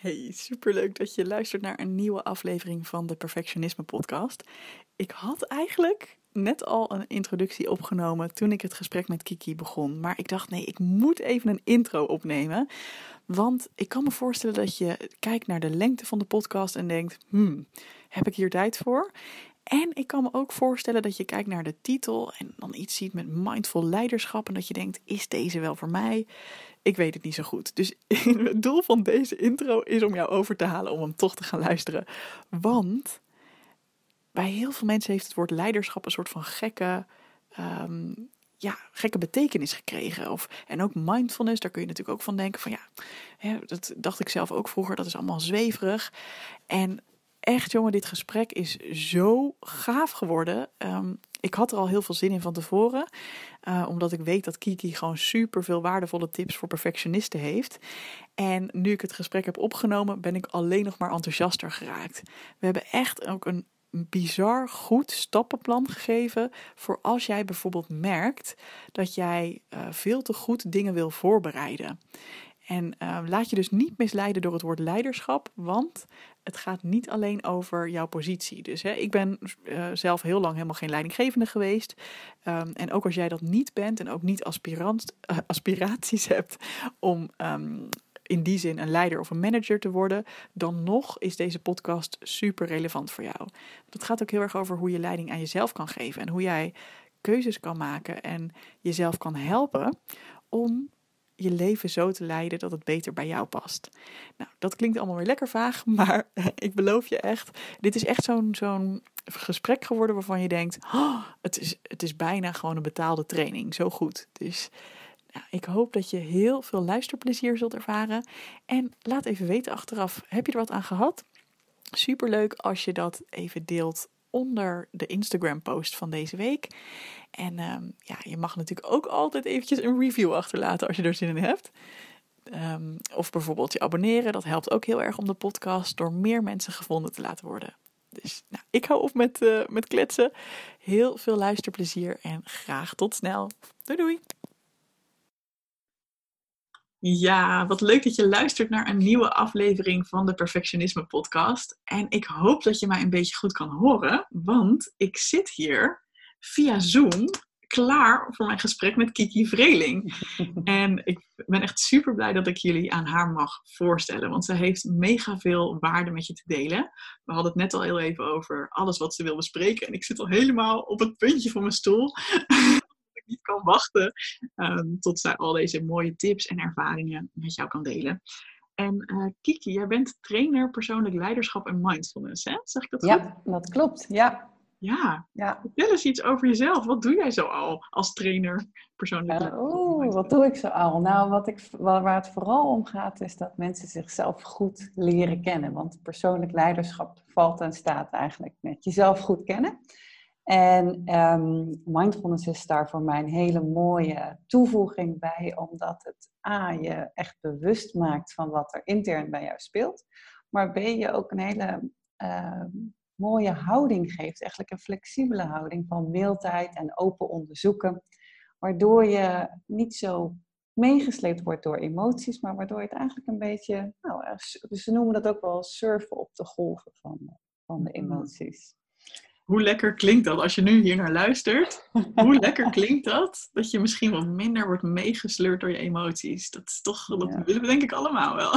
Hey, superleuk dat je luistert naar een nieuwe aflevering van de Perfectionisme Podcast. Ik had eigenlijk net al een introductie opgenomen toen ik het gesprek met Kiki begon. Maar ik dacht, nee, ik moet even een intro opnemen. Want ik kan me voorstellen dat je kijkt naar de lengte van de podcast en denkt: hmm, heb ik hier tijd voor? En ik kan me ook voorstellen dat je kijkt naar de titel en dan iets ziet met mindful leiderschap en dat je denkt: is deze wel voor mij? Ik weet het niet zo goed. Dus het doel van deze intro is om jou over te halen om hem toch te gaan luisteren. Want bij heel veel mensen heeft het woord leiderschap een soort van gekke, um, ja, gekke betekenis gekregen. Of, en ook mindfulness, daar kun je natuurlijk ook van denken van ja, hè, dat dacht ik zelf ook vroeger, dat is allemaal zweverig. En echt jongen, dit gesprek is zo gaaf geworden. Um, ik had er al heel veel zin in van tevoren. Uh, omdat ik weet dat Kiki gewoon super veel waardevolle tips voor perfectionisten heeft. En nu ik het gesprek heb opgenomen, ben ik alleen nog maar enthousiaster geraakt. We hebben echt ook een bizar goed stappenplan gegeven voor als jij bijvoorbeeld merkt dat jij uh, veel te goed dingen wil voorbereiden. En uh, laat je dus niet misleiden door het woord leiderschap, want het gaat niet alleen over jouw positie. Dus hè, ik ben uh, zelf heel lang helemaal geen leidinggevende geweest. Um, en ook als jij dat niet bent en ook niet aspirant, uh, aspiraties hebt om um, in die zin een leider of een manager te worden, dan nog is deze podcast super relevant voor jou. Het gaat ook heel erg over hoe je leiding aan jezelf kan geven en hoe jij keuzes kan maken en jezelf kan helpen om je leven zo te leiden dat het beter bij jou past. Nou, dat klinkt allemaal weer lekker vaag, maar ik beloof je echt, dit is echt zo'n zo'n gesprek geworden waarvan je denkt, oh, het, is, het is bijna gewoon een betaalde training, zo goed. Dus nou, ik hoop dat je heel veel luisterplezier zult ervaren. En laat even weten achteraf, heb je er wat aan gehad? Superleuk als je dat even deelt onder de Instagram post van deze week. En um, ja, je mag natuurlijk ook altijd eventjes een review achterlaten als je er zin in hebt. Um, of bijvoorbeeld je abonneren. Dat helpt ook heel erg om de podcast door meer mensen gevonden te laten worden. Dus nou, ik hou op met, uh, met kletsen. Heel veel luisterplezier en graag tot snel. Doei doei! Ja, wat leuk dat je luistert naar een nieuwe aflevering van de Perfectionisme Podcast. En ik hoop dat je mij een beetje goed kan horen, want ik zit hier via Zoom klaar voor mijn gesprek met Kiki Vreeling. En ik ben echt super blij dat ik jullie aan haar mag voorstellen, want ze heeft mega veel waarde met je te delen. We hadden het net al heel even over alles wat ze wil bespreken en ik zit al helemaal op het puntje van mijn stoel. Niet kan wachten um, tot zij al deze mooie tips en ervaringen met jou kan delen. En uh, Kiki, jij bent trainer persoonlijk leiderschap en mindfulness, hè? Zeg ik dat ja, goed? Ja, dat klopt. Ja. Ja. ja. Vertel eens iets over jezelf. Wat doe jij zo al als trainer persoonlijk? Uh, Oeh, wat doe ik zo al? Nou, wat ik, waar het vooral om gaat, is dat mensen zichzelf goed leren kennen. Want persoonlijk leiderschap valt en staat eigenlijk met jezelf goed kennen. En um, mindfulness is daar voor mij een hele mooie toevoeging bij, omdat het A, je echt bewust maakt van wat er intern bij jou speelt, maar B, je ook een hele uh, mooie houding geeft, eigenlijk een flexibele houding van mildheid en open onderzoeken, waardoor je niet zo meegesleept wordt door emoties, maar waardoor je het eigenlijk een beetje, nou, ze noemen dat ook wel surfen op de golven van, van de emoties hoe lekker klinkt dat als je nu hier naar luistert? Hoe lekker klinkt dat? Dat je misschien wat minder wordt meegesleurd door je emoties. Dat is toch, dat ja. willen we denk ik allemaal wel.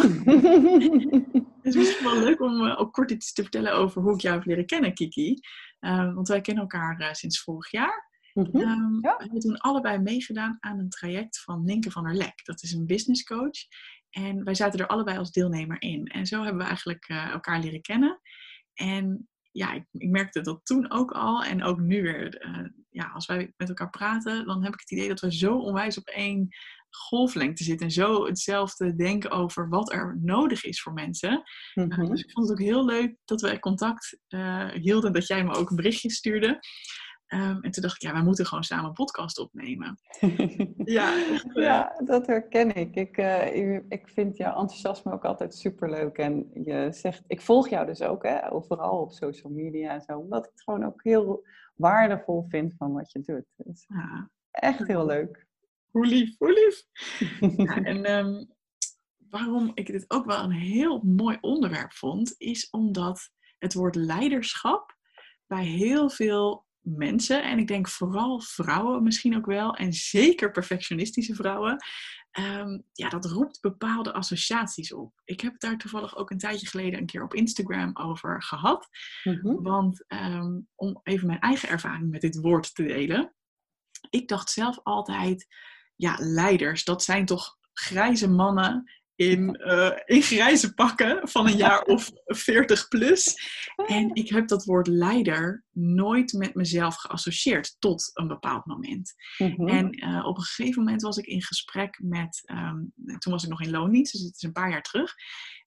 Het is misschien wel leuk om uh, ook kort iets te vertellen over hoe ik jou heb leren kennen, Kiki. Uh, want wij kennen elkaar uh, sinds vorig jaar. Mm -hmm. um, ja. We hebben toen allebei meegedaan aan een traject van Ninke van der Lek. Dat is een business coach. En wij zaten er allebei als deelnemer in. En zo hebben we eigenlijk elkaar leren kennen. En ja, ik, ik, merkte dat toen ook al en ook nu weer. Uh, ja, als wij met elkaar praten, dan heb ik het idee dat we zo onwijs op één golflengte zitten. En zo hetzelfde denken over wat er nodig is voor mensen. Mm -hmm. uh, dus ik vond het ook heel leuk dat we contact uh, hielden. Dat jij me ook een berichtje stuurde. Um, en toen dacht ik, ja, wij moeten gewoon samen een podcast opnemen. ja, ja, dat herken ik. Ik, uh, ik vind jouw enthousiasme ook altijd superleuk. En je zegt, ik volg jou dus ook, hè, overal op social media en zo. Omdat ik het gewoon ook heel waardevol vind van wat je doet. Dus ja. Echt heel leuk. Hoe lief, hoe lief. ja, en um, waarom ik dit ook wel een heel mooi onderwerp vond, is omdat het woord leiderschap bij heel veel mensen, en ik denk vooral vrouwen misschien ook wel, en zeker perfectionistische vrouwen, ehm, ja, dat roept bepaalde associaties op. Ik heb het daar toevallig ook een tijdje geleden een keer op Instagram over gehad. Mhm. Want ehm, om even mijn eigen ervaring met dit woord te delen. Ik dacht zelf altijd, ja, leiders, dat zijn toch grijze mannen in, uh, in grijze pakken van een jaar of 40 plus. En ik heb dat woord leider nooit met mezelf geassocieerd tot een bepaald moment. Mhm. En uh, op een gegeven moment was ik in gesprek met, um, toen was ik nog in loondienst, dus het is een paar jaar terug.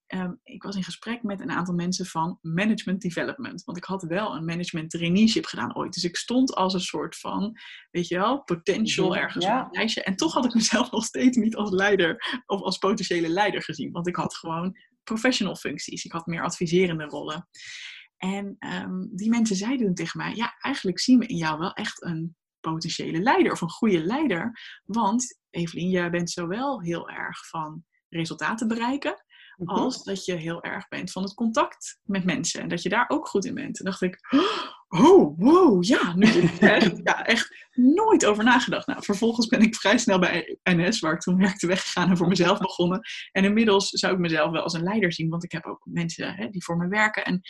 Ehm, ik was in gesprek met een aantal mensen van management development. Want ik had wel een management traineeship gedaan ooit. Dus ik stond als een soort van, weet je wel, potential ergens op een lijstje. En toch had ik mezelf nog steeds niet als leider of als potentiële leider gezien. Want ik had gewoon professional functies. Ik had meer adviserende rollen. En ehm, die mensen zeiden tegen mij, ja, eigenlijk zien we in jou wel echt een potentiële leider of een goede leider. Want Evelien, jij bent zowel heel erg van resultaten bereiken. Als dat je heel erg bent van het contact met mensen. En dat je daar ook goed in bent. En dacht ik, oh, wow, ja, nu echt, ja, echt nooit over nagedacht. Nou, vervolgens ben ik vrij snel bij NS, waar ik toen werkte, weggegaan en voor mezelf begonnen. En inmiddels zou ik mezelf wel als een leider zien, want ik heb ook mensen hè, die voor me werken en,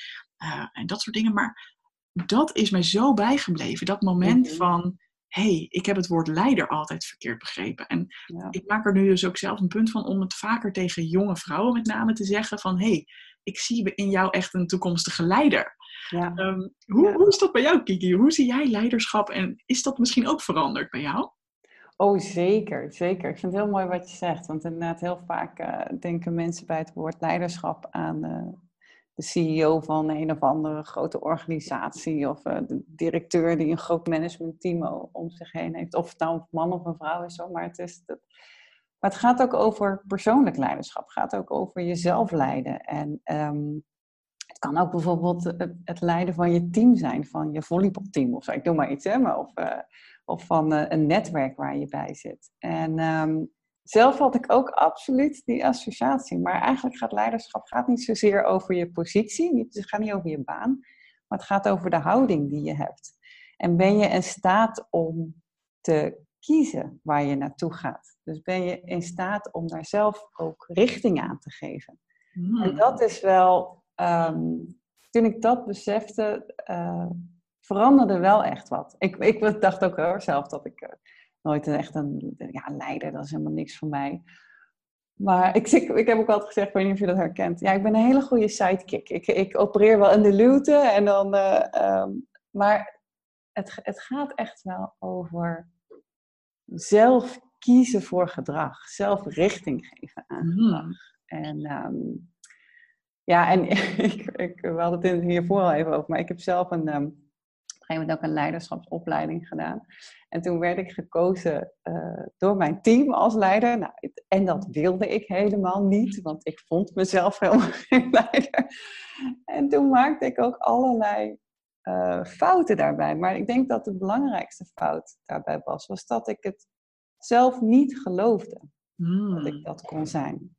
uh, en dat soort dingen. Maar dat is mij zo bijgebleven, dat moment mhm. van hey, ik heb het woord leider altijd verkeerd begrepen. En ik maak er nu dus ook zelf een punt van om het vaker tegen jonge vrouwen met name te zeggen van, hey, ik zie in jou echt een toekomstige leider. Ja. Ehm, hoe, hoe is dat bij jou, Kiki? Hoe zie jij leiderschap en is dat misschien ook veranderd bij jou? Oh, zeker, zeker. Ik vind het heel mooi wat je zegt. Want inderdaad, heel vaak uh, denken mensen bij het woord leiderschap aan uh, de CEO van een of andere grote organisatie of uh, de directeur die een groot managementteam om zich heen heeft. Of het nou een man of een vrouw is maar het, is, het, maar het gaat ook over persoonlijk leiderschap. Het gaat ook over jezelf leiden. En um, het kan ook bijvoorbeeld het, leiden van je team zijn, van je volleybalteam of zo. Ik doe maar iets, hè, maar of, uh, of van een netwerk waar je bij zit. En um, zelf had ik ook absoluut die associatie. Maar eigenlijk gaat leiderschap gaat niet zozeer over je positie, het gaat niet over je baan, maar het gaat over de houding die je hebt. En ben je in staat om te kiezen waar je naartoe gaat? Dus ben je in staat om daar zelf ook richting aan te geven? Hmm. En dat is wel, um, toen ik dat besefte, uh, veranderde wel echt wat. Ik, ik dacht ook heel zelf dat ik. Nooit echt een ja, leider, dat is helemaal niks voor mij. Maar ik, ik, ik heb ook altijd gezegd, ik weet niet of je dat herkent. Ja, ik ben een hele goede sidekick. Ik, ik opereer wel in de luwte. En dan, uh, um, maar het, het gaat echt wel over zelf kiezen voor gedrag. Zelf richting geven aan hmm. gedrag. En um, ja, en ik, ik, we hadden het hiervoor al even over. Maar ik heb zelf een... Um, op een gegeven moment ook een leiderschapsopleiding gedaan. En toen werd ik gekozen uh, door mijn team als leider. Nou, en dat wilde ik helemaal niet, want ik vond mezelf helemaal geen leider. En toen maakte ik ook allerlei uh, fouten daarbij. Maar ik denk dat de belangrijkste fout daarbij was, was dat ik het zelf niet geloofde hmm. dat ik dat kon zijn.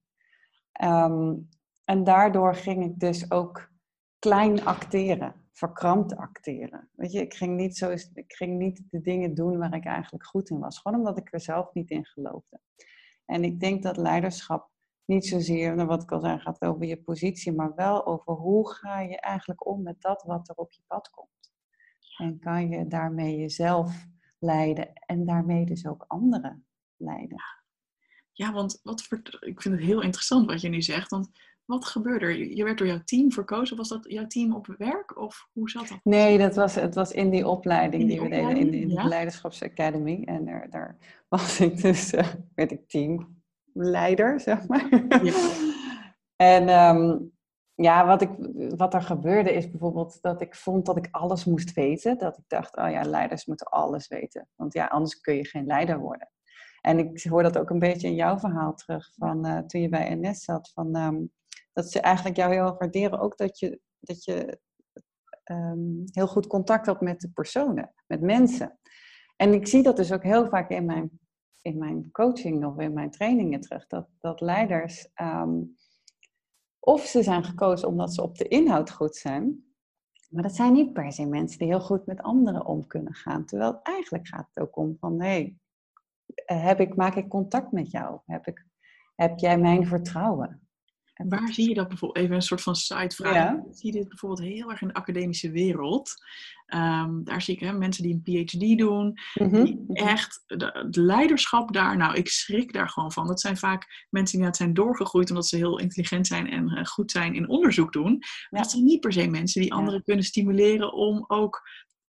Um, en daardoor ging ik dus ook klein acteren verkrampt acteren. Weet je, ik ging, niet zo, ik ging niet de dingen doen waar ik eigenlijk goed in was. Gewoon omdat ik er zelf niet in geloofde. En ik denk dat leiderschap niet zozeer, nou wat ik al zei, gaat over je positie, maar wel over hoe ga je eigenlijk om met dat wat er op je pad komt. En kan je daarmee jezelf leiden en daarmee dus ook anderen leiden. Ja, want wat ik vind het heel interessant wat je nu zegt. Want wat gebeurde er? Je werd door jouw team verkozen. Was dat jouw team op werk of hoe zat dat? Nee, dat was, het was in die opleiding die, we deden in, in de Leiderschapsacademy. En daar, daar was ik dus, uh, werd ik teamleider, zeg maar. Ja. en um, ja, wat, ik, wat er gebeurde is bijvoorbeeld dat ik vond dat ik alles moest weten. Dat ik dacht, oh ja, leiders moeten alles weten. Want ja, anders kun je geen leider worden. En ik hoor dat ook een beetje in jouw verhaal terug van uh, toen je bij NS zat. Van, um, dat ze eigenlijk jou heel erg waarderen. Ook dat je, dat je um, heel goed contact had met de personen, met mensen. En ik zie dat dus ook heel vaak in mijn, in mijn coaching of in mijn trainingen terug. Dat, dat leiders, ehm, of ze zijn gekozen omdat ze op de inhoud goed zijn. Maar dat zijn niet per se mensen die heel goed met anderen om kunnen gaan. Terwijl eigenlijk gaat het ook om van, hé, hey, heb ik, maak ik contact met jou? Heb, ik, heb jij mijn vertrouwen? Waar zie je dat bijvoorbeeld? Even een soort van sidevraag. Ja. Zie dit bijvoorbeeld heel erg in de academische wereld. Ehm, daar zie ik hè, mensen die een PhD doen. Mhm, die mhm. echt, het leiderschap daar, nou, ik schrik daar gewoon van. Dat zijn vaak mensen die net zijn doorgegroeid omdat ze heel intelligent zijn en uh, goed zijn in onderzoek doen. Maar dat zijn niet per se mensen die anderen kunnen stimuleren om ook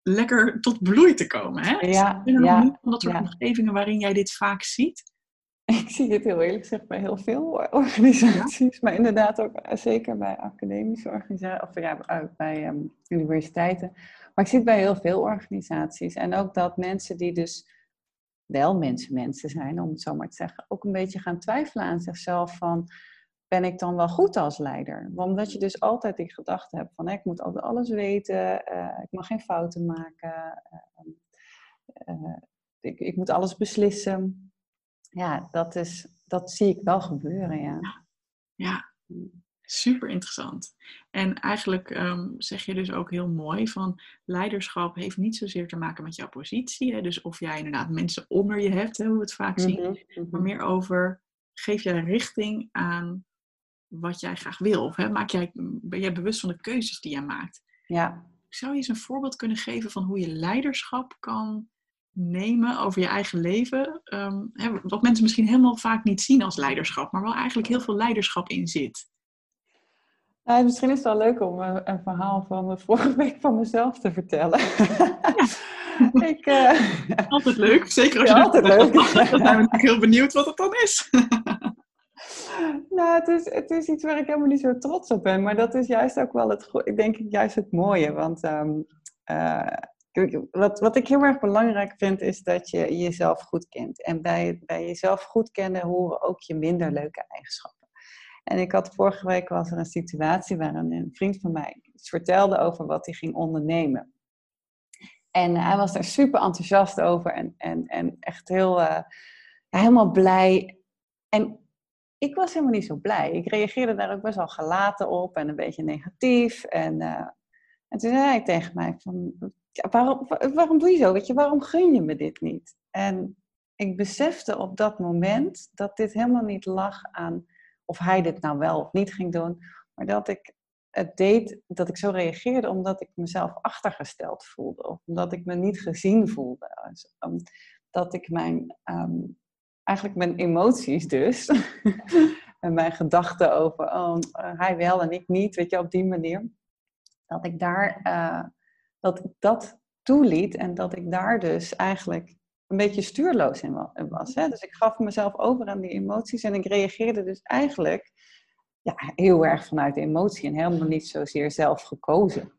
lekker tot bloei te komen. Hè? Ja, ja, niet van dat soort omgevingen waarin jij dit vaak ziet? Ik zie het heel eerlijk gezegd bij heel veel organisaties, maar inderdaad ook eh, zeker bij academische organisaties, of ja, bij ehm, universiteiten. Maar ik zie het bij heel veel organisaties. En ook dat mensen die dus wel mensen mensen zijn, om het zo maar te zeggen, ook een beetje gaan twijfelen aan zichzelf van, ben ik dan wel goed als leider? Omdat je dus altijd die gedachte hebt van, ik moet altijd alles weten, uh, ik mag geen fouten maken, uh, ik, ik moet alles beslissen ja, dat, is, dat zie ik wel gebeuren, ja. Ja, super interessant. En eigenlijk um, zeg je dus ook heel mooi van leiderschap heeft niet zozeer te maken met jouw positie. Hè? Dus of jij inderdaad mensen onder je hebt, hè, hoe we het vaak zien. Mhm, mhm. Maar meer over, geef jij richting aan wat jij graag wil? Of hè, maak jij, ben jij bewust van de keuzes die jij maakt? Ja. Zou je eens een voorbeeld kunnen geven van hoe je leiderschap kan nemen over je eigen leven. Ehm, wat mensen misschien helemaal vaak niet zien als leiderschap, maar wel eigenlijk heel veel leiderschap in zit. Misschien is het wel leuk om een, een, verhaal van de vorige week van mezelf te vertellen. ik, uh... Altijd leuk, zeker als je altijd leuk. Dan we natuurlijk heel benieuwd wat het dan is. nou, het is, het is iets waar ik helemaal niet zo trots op ben, maar dat is juist ook wel het, ik denk juist het mooie. Want um, wat, wat ik heel erg belangrijk vind, is dat je jezelf goed kent. En bij, bij jezelf goed kennen horen ook je minder leuke eigenschappen. En ik had vorige week was er een situatie waarin een vriend van mij iets vertelde over wat hij ging ondernemen. En hij was daar super enthousiast over en, en, en echt heel, uh, helemaal blij. En ik was helemaal niet zo blij. Ik reageerde daar ook best wel gelaten op en een beetje negatief. En, uh, en toen zei hij tegen mij van, waarom, waarom doe je zo? Weet je, waarom gun je me dit niet? En ik besefte op dat moment dat dit helemaal niet lag aan of hij dit nou wel of niet ging doen, maar dat ik het deed, dat ik zo reageerde omdat ik mezelf achtergesteld voelde, omdat ik me niet gezien voelde. Dus, um, dat ik mijn, ehm, eigenlijk mijn emoties dus, en mijn gedachten over, oh, hij wel en ik niet, weet je, op die manier, dat ik daar uh, dat ik dat toeliet en dat ik daar dus eigenlijk een beetje stuurloos in was. Hè? Dus ik gaf mezelf over aan die emoties en ik reageerde dus eigenlijk ja, heel erg vanuit emotie en helemaal niet zozeer zelf gekozen.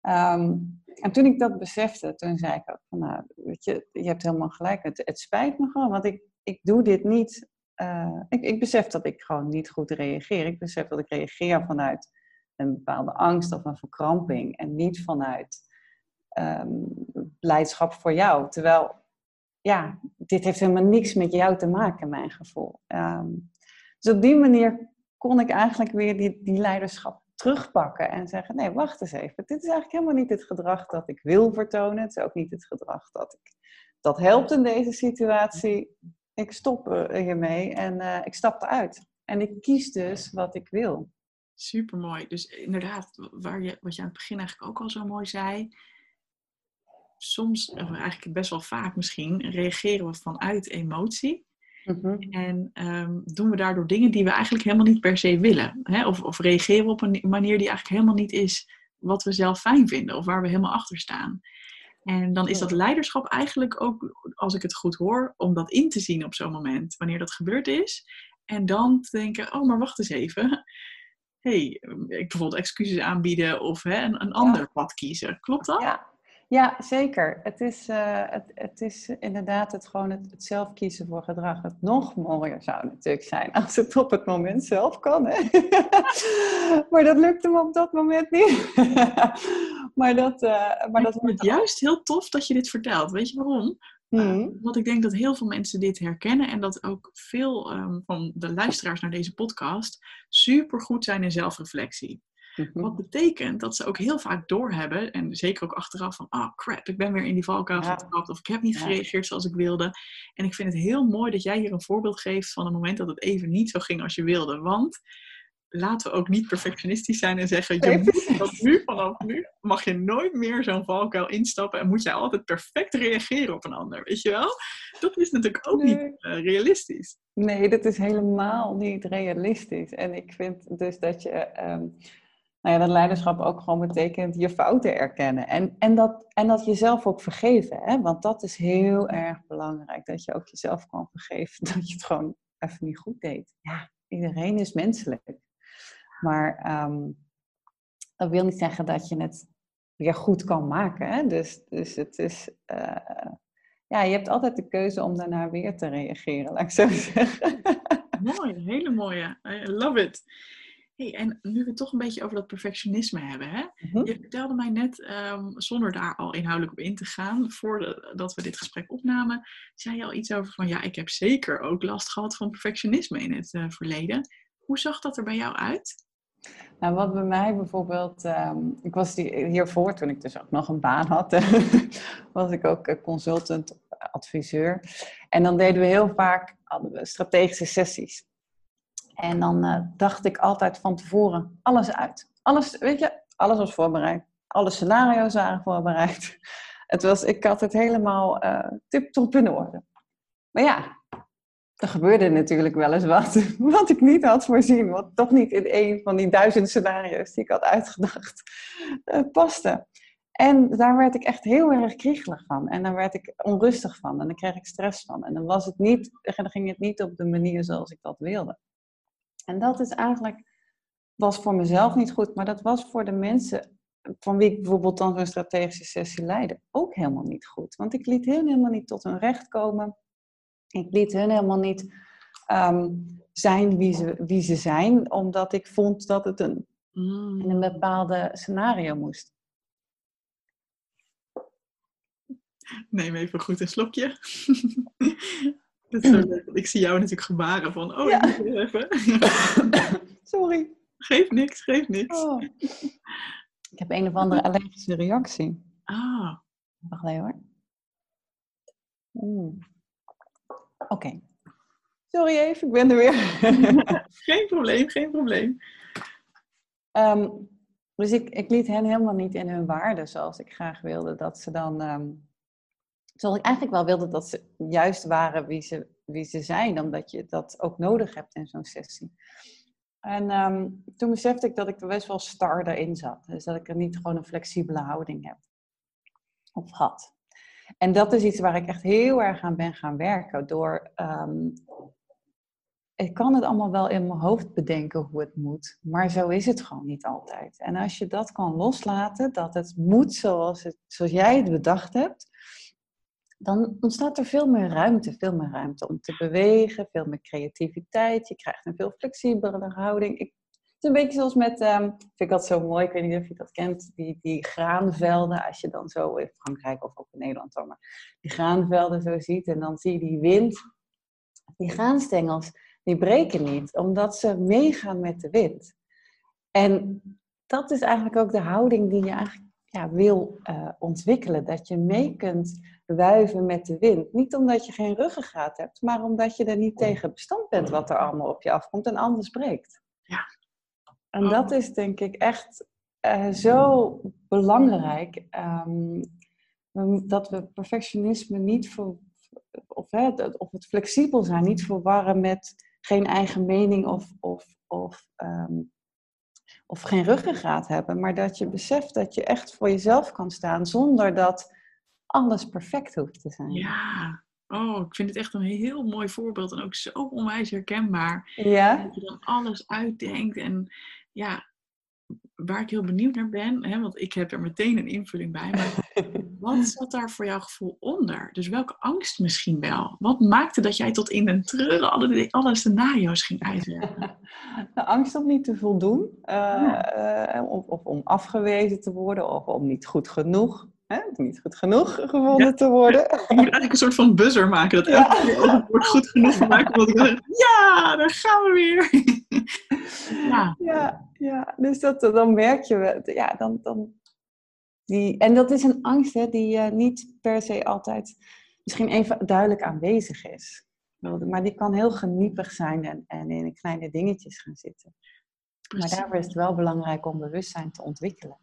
Ehm, en toen ik dat besefte, toen zei ik ook van, nou, weet je, je hebt helemaal gelijk. Het, spijt me gewoon, want ik, ik doe dit niet. Uh, ik, ik besef dat ik gewoon niet goed reageer. Ik besef dat ik reageer vanuit een bepaalde angst of een verkramping en niet vanuit um, blijdschap voor jou. Terwijl, ja, dit heeft helemaal niks met jou te maken, mijn gevoel. Ehm, dus op die manier kon ik eigenlijk weer die, die leiderschap terugpakken en zeggen: nee, wacht eens even. Dit is eigenlijk helemaal niet het gedrag dat ik wil vertonen. Het is ook niet het gedrag dat ik dat helpt in deze situatie. Ik stop hiermee en uh, ik stap eruit. En ik kies dus wat ik wil. Super mooi. Dus inderdaad, waar je, wat je aan het begin eigenlijk ook al zo mooi zei. Soms, eigenlijk best wel vaak misschien, reageren we vanuit emotie. Mhm. En um, doen we daardoor dingen die we eigenlijk helemaal niet per se willen. Hè? Of, of reageren we op een manier die eigenlijk helemaal niet is wat we zelf fijn vinden of waar we helemaal achter staan. En dan is dat leiderschap eigenlijk ook, als ik het goed hoor, om dat in te zien op zo'n moment, wanneer dat gebeurd is. En dan te denken, oh, maar wacht eens even hey, ik bijvoorbeeld excuses aanbieden of hè, een, een ander pad kiezen. Klopt dat? Ja, ja zeker. Het is, uh, het, het is inderdaad het, gewoon het, het, zelf kiezen voor gedrag. Het nog mooier zou natuurlijk zijn als het op het moment zelf kan. Hè? maar dat lukt hem op dat moment niet. maar dat, uh, maar dat wordt juist heel tof dat je dit vertelt. Weet je waarom? Uh, want ik denk dat heel veel mensen dit herkennen en dat ook veel um, van de luisteraars naar deze podcast super goed zijn in zelfreflectie. Mhm. Wat betekent dat ze ook heel vaak doorhebben, en zeker ook achteraf van, oh crap, ik ben weer in die valkuil ja. getrapt of ik heb niet gereageerd zoals ik wilde. En ik vind het heel mooi dat jij hier een voorbeeld geeft van een moment dat het even niet zo ging als je wilde. Want laten we ook niet perfectionistisch zijn en zeggen, je moet dat nu, vanaf nu, mag je nooit meer zo'n valkuil instappen en moet jij altijd perfect reageren op een ander, weet je wel? Dat is natuurlijk ook niet uh, realistisch. Nee, dat is helemaal niet realistisch. En ik vind dus dat je, um, nou ja, dat leiderschap ook gewoon betekent je fouten erkennen. En, en, dat, en dat jezelf ook vergeven, hè? want dat is heel erg belangrijk, dat je ook jezelf kan vergeven dat je het gewoon even niet goed deed. Ja, iedereen is menselijk. Maar um, dat wil niet zeggen dat je het weer goed kan maken. Hè? Dus, dus het is. Uh, ja, je hebt altijd de keuze om daarna weer te reageren, laat ik zo zeggen. Mooi, hele mooie. I love it. Hey, en nu we het toch een beetje over dat perfectionisme hebben. Hè? Mhm. Je vertelde mij net, um, zonder daar al inhoudelijk op in te gaan, voordat we dit gesprek opnamen, zei je al iets over van ja, ik heb zeker ook last gehad van perfectionisme in het uh, verleden. Hoe zag dat er bij jou uit? Nou, wat bij mij bijvoorbeeld, um, ik was hiervoor, toen ik dus ook nog een baan had, was ik ook consultant, adviseur. En dan deden we heel vaak we strategische sessies. En dan dacht ik altijd van tevoren alles uit. Alles, weet je, alles was voorbereid. Alle scenario's waren voorbereid. Het was, ik had het helemaal uh, tip-top in orde. Maar ja, er gebeurde natuurlijk wel eens wat, wat ik niet had voorzien, wat toch niet in een van die duizend scenario's die ik had uitgedacht uh, paste. En daar werd ik echt heel erg kriegelig van. En daar werd ik onrustig van. En dan kreeg ik stress van. En dan, was het niet, dan ging het niet op de manier zoals ik dat wilde. En dat is eigenlijk, was voor mezelf niet goed. Maar dat was voor de mensen van wie ik bijvoorbeeld dan zo'n strategische sessie leidde ook helemaal niet goed. Want ik liet helemaal niet tot hun recht komen. Ik liet hen helemaal niet ehm, zijn wie ze, wie ze zijn, omdat ik vond dat het een, mm. in een bepaalde scenario moest. Neem even goed een slokje. ik zie jou natuurlijk gebaren van, oh, ja. ik even. Sorry. Geef niks, geef niks. Oh. Ik heb een of andere allergische reactie. Ah. Wacht even hoor. Mm. Oké. Sorry even, ik ben er weer. geen probleem, geen probleem. Ehm, dus ik, ik liet hen helemaal niet in hun waarde zoals ik graag wilde dat ze dan. Um, zoals ik eigenlijk wel wilde dat ze juist waren wie ze, wie ze zijn, omdat je dat ook nodig hebt in zo'n sessie. En ehm, toen besefte ik dat ik er best wel star in zat. Dus dat ik er niet gewoon een flexibele houding heb. Of had. En dat is iets waar ik echt heel erg aan ben gaan werken. Door, um, ik kan het allemaal wel in mijn hoofd bedenken hoe het moet, maar zo is het gewoon niet altijd. En als je dat kan loslaten, dat het moet zoals, het, zoals jij het bedacht hebt, dan ontstaat er veel meer ruimte, veel meer ruimte om te bewegen, veel meer creativiteit. Je krijgt een veel flexibelere houding. Ik een beetje zoals met, um, vind ik dat zo mooi, ik weet niet of je dat kent, die, die graanvelden, als je dan zo in Frankrijk of ook in Nederland dan maar, die graanvelden zo ziet en dan zie je die wind, die graanstengels, die breken niet, omdat ze meegaan met de wind. En dat is eigenlijk ook de houding die je eigenlijk ja, wil uh, ontwikkelen, dat je mee kunt wuiven met de wind. Niet omdat je geen ruggengraat hebt, maar omdat je er niet tegen bestand bent wat er allemaal op je afkomt en anders breekt. Ja, en dat is denk ik echt uh, zo belangrijk. Um, dat we perfectionisme niet voor, of, hè, of het flexibel zijn, niet verwarren met geen eigen mening of, of, of, um, of geen ruggengraat hebben. Maar dat je beseft dat je echt voor jezelf kan staan zonder dat alles perfect hoeft te zijn. Ja, Oh, ik vind het echt een heel mooi voorbeeld en ook zo onwijs herkenbaar. Ja. Dat je dan alles uitdenkt en ja, waar ik heel benieuwd naar ben, hè, want ik heb er meteen een invulling bij, maar wat zat daar voor jouw gevoel onder? Dus welke angst misschien wel? Wat maakte dat jij tot in een treuren alle, alle scenario's ging uitwerken? De angst om niet te voldoen, uh, of, of, om afgewezen te worden, of om niet goed genoeg hè, niet goed genoeg gevonden te worden. Ik moet eigenlijk een soort van buzzer maken. Dat elke het woord goed genoeg maken. Omdat ik zeg, ja, daar gaan we weer. ja. ja, ja. dus dat, dan merk je, ja, dan, dan die, en dat is een angst hè, die uh, niet per se altijd misschien even duidelijk aanwezig is. Maar die kan heel geniepig zijn en, en in kleine dingetjes gaan zitten. Maar daarvoor is het wel belangrijk om bewustzijn te ontwikkelen.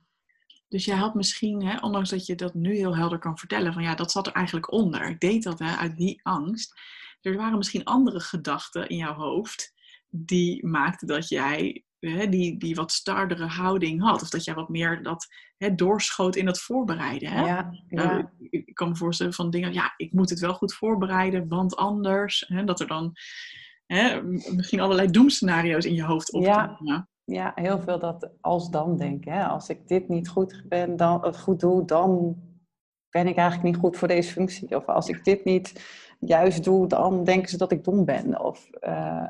Dus jij had misschien, hè, ondanks dat je dat nu heel helder kan vertellen, van ja, dat zat er eigenlijk onder. Ik deed dat hè, uit die angst. Er waren misschien andere gedachten in jouw hoofd die maakten dat jij hè, die, die wat stardere houding had. Of dat jij wat meer dat hè, doorschoot in het voorbereiden. Hè? Ja, ja. ik kan me voorstellen van dingen, ja, ik moet het wel goed voorbereiden, want anders. Hè, dat er dan hè, misschien allerlei doemscenario's in je hoofd opkomen. Ja. Ja, heel veel dat als dan denken. Hè? Als ik dit niet goed, ben, dan, het goed doe, dan ben ik eigenlijk niet goed voor deze functie. Of als ik dit niet juist doe, dan denken ze dat ik dom ben. Of, uh,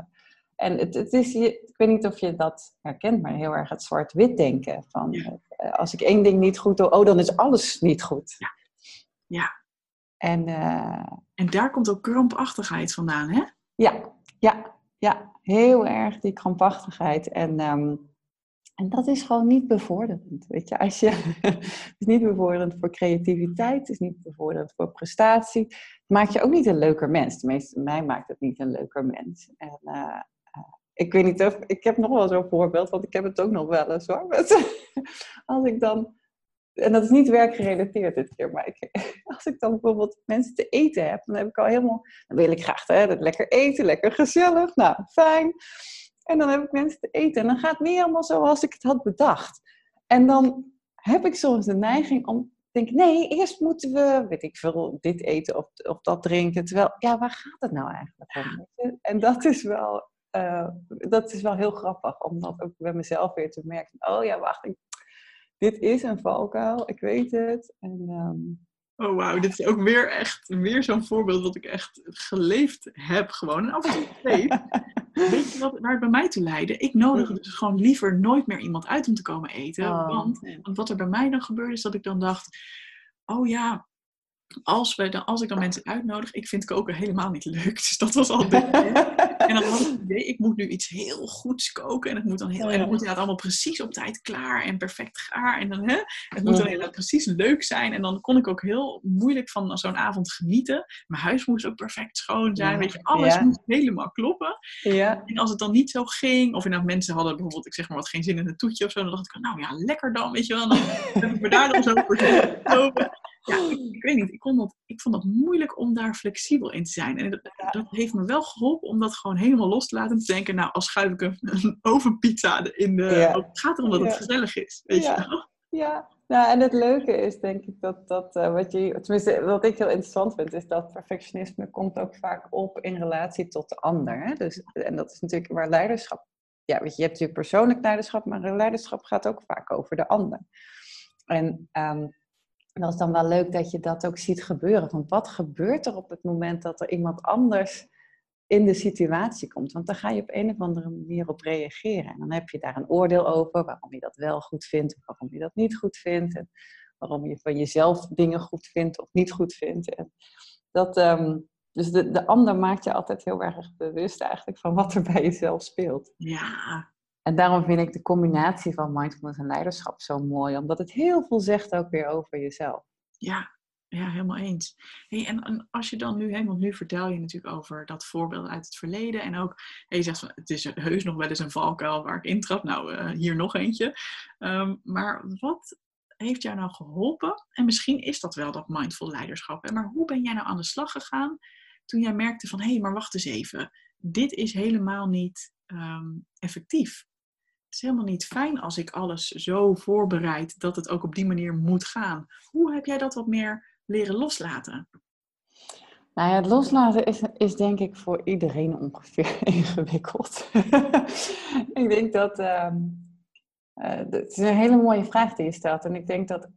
en het, het is, ik weet niet of je dat herkent, maar heel erg het zwart-wit denken. Van, uh, als ik één ding niet goed doe, oh, dan is alles niet goed. Ja. ja. En, uh, en daar komt ook krampachtigheid vandaan, hè? Ja, ja, ja, heel erg die krampachtigheid. En, um, en dat is gewoon niet bevorderend. Weet je, als je, het is niet bevorderend voor creativiteit, het is niet bevorderend voor prestatie. Het maakt je ook niet een leuker mens. Tenminste, mij maakt het niet een leuker mens. En, uh, ik weet niet of, ik heb nog wel zo'n voorbeeld, want ik heb het ook nog wel eens hoor. Als ik dan en dat is niet werkgerelateerd dit keer, maar ik, als ik dan bijvoorbeeld mensen te eten heb, dan heb ik al helemaal, dan wil ik graag hè, dat lekker eten, lekker gezellig, nou fijn. En dan heb ik mensen te eten en dan gaat het niet helemaal zoals ik het had bedacht. En dan heb ik soms de neiging om te denken, nee, eerst moeten we, weet ik veel, dit eten of, of dat drinken. Terwijl, ja, waar gaat het nou eigenlijk om? En dat is wel, uh, dat is wel heel grappig, om dat ook bij mezelf weer te merken. Oh ja, wacht, ik dit is een valkuil, ik weet het. En, um... Oh wauw, dit is ook weer echt weer zo'n voorbeeld wat ik echt geleefd heb gewoon. En af en toe Weet je wat, waar het bij mij toe leidde? Ik nodig dus gewoon liever nooit meer iemand uit om te komen eten. Oh, want, want wat er bij mij dan gebeurde is dat ik dan dacht... Oh ja, als, we dan, als ik dan mensen uitnodig, ik vind koken helemaal niet leuk. Dus dat was al dit. en dan had ik het idee, ik moet nu iets heel goeds koken. En het moet dan heel, en het moet allemaal precies op tijd klaar en perfect gaar. En dan, hè, het moet dan inderdaad precies leuk zijn. En dan kon ik ook heel moeilijk van zo'n avond genieten. Mijn huis moest ook perfect schoon zijn. Weet je, alles moest helemaal kloppen. Ja. En als het dan niet zo ging, of inderdaad mensen hadden bijvoorbeeld, ik zeg maar wat, geen zin in een toetje of zo. Dan dacht ik, nou ja, lekker dan, weet je wel. Dan heb ik me daar dan zo voor gelopen ja, ik, weet niet, ik, kon dat, ik vond het moeilijk om daar flexibel in te zijn. En dat, dat, heeft me wel geholpen om dat gewoon helemaal los te laten. Te denken, nou, als schuif ik een, een ovenpizza in de... Het gaat erom dat het gezellig is, weet je wel? Ja, nou, en het leuke is denk ik dat, dat uh, wat je, tenminste wat ik heel interessant vind, is dat perfectionisme komt ook vaak op in relatie tot de ander. Hè? Dus, en dat is natuurlijk waar leiderschap, ja, weet je, je hebt natuurlijk persoonlijk leiderschap, maar leiderschap gaat ook vaak over de ander. En um, en dat is dan wel leuk dat je dat ook ziet gebeuren. Want wat gebeurt er op het moment dat er iemand anders in de situatie komt? Want dan ga je op een of andere manier op reageren. En dan heb je daar een oordeel over waarom je dat wel goed vindt waarom je dat niet goed vindt. En waarom je van jezelf dingen goed vindt of niet goed vindt. En dat, ehm, dus de, de ander maakt je altijd heel erg bewust eigenlijk van wat er bij jezelf speelt. Ja, en daarom vind ik de combinatie van mindfulness en leiderschap zo mooi, omdat het heel veel zegt ook weer over jezelf. Ja, ja helemaal eens. Hey, en, als je dan nu, hè, want nu vertel je natuurlijk over dat voorbeeld uit het verleden en ook, je zegt het is heus nog wel eens een valkuil waar ik intrap, nou uh, hier nog eentje. Um, maar wat heeft jou nou geholpen? En misschien is dat wel dat mindful leiderschap, maar hoe ben jij nou aan de slag gegaan toen jij merkte van, hé, hey, maar wacht eens even, dit is helemaal niet um, effectief het is helemaal niet fijn als ik alles zo voorbereid dat het ook op die manier moet gaan. Hoe heb jij dat wat meer leren loslaten? Nou ja, het loslaten is, is denk ik voor iedereen ongeveer ingewikkeld. ik denk dat. Het is een hele mooie vraag die je stelt. En ik denk dat,